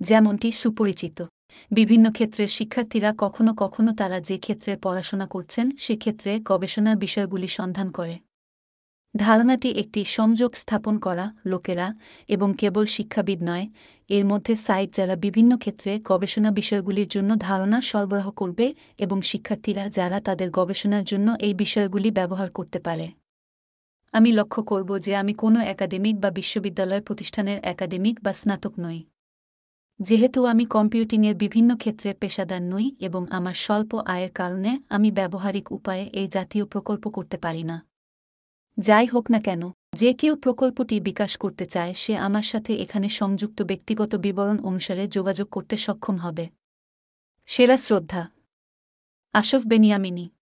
যেমনটি সুপরিচিত। বিভিন্ন ক্ষেত্রের শিক্ষার্থীরা কখনো কখনো তারা যে ক্ষেত্রে পড়াশোনা করছেন সেক্ষেত্রে গবেষণার বিষয়গুলি সন্ধান করে। ধারণাটি একটি সংযোগ স্থাপন করা, লোকেরা, এবং কেবল শিক্ষাবিদ নয়, এর মধ্যে সাইট যারা বিভিন্ন ক্ষেত্রে গবেষণা বিষয়গুলির জন্য ধারণা সরবরাহ করবে এবং শিক্ষার্থীরা যারা তাদের গবেষণার জন্য এই বিষয়গুলি ব্যবহার করতে পারে। আমি লক্ষ্য করব যে আমি কোনো একাডেমিক বা বিশ্ববিদ্যালয় প্রতিষ্ঠানের একাডেমিক বা স্নাতক নই। যেহেতু আমি কম্পিউটিংয়ের বিভিন্ন ক্ষেত্রে পেশাদার নই এবং আমার স্বল্প আয়ের কারণে আমি ব্যবহারিক উপায়ে এই জাতীয় প্রকল্প করতে পারি না। যাই হোক না কেন, যে কেউ প্রকল্পটি বিকাশ করতে চায়, সে আমার সাথে এখানে সংযুক্ত ব্যক্তিগত বিবরণ অনুসারে যোগাযোগ করতে সক্ষম হবে। সেরা শ্রদ্ধা। আশফ বেনিয়ামিনী